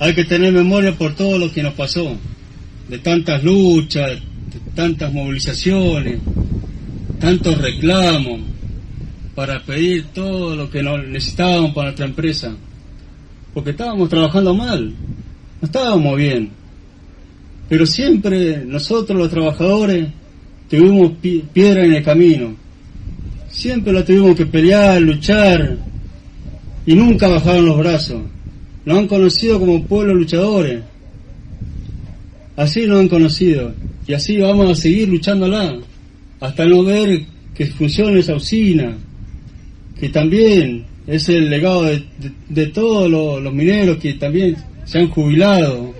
hay que tener memoria por todo lo que nos pasó, de tantas luchas, de tantas movilizaciones, tantos reclamos para pedir todo lo que nos necesitábamos para nuestra empresa, porque estábamos trabajando mal, no estábamos bien, pero siempre nosotros los trabajadores tuvimos piedra en el camino, siempre la tuvimos que pelear, luchar, y nunca bajaron los brazos. Nos han conocido como pueblo luchadores. Así nos han conocido. Y así vamos a seguir luchándola. Hasta no ver que funcione esa usina. Que también es el legado de, todos los, mineros que también se han jubilado.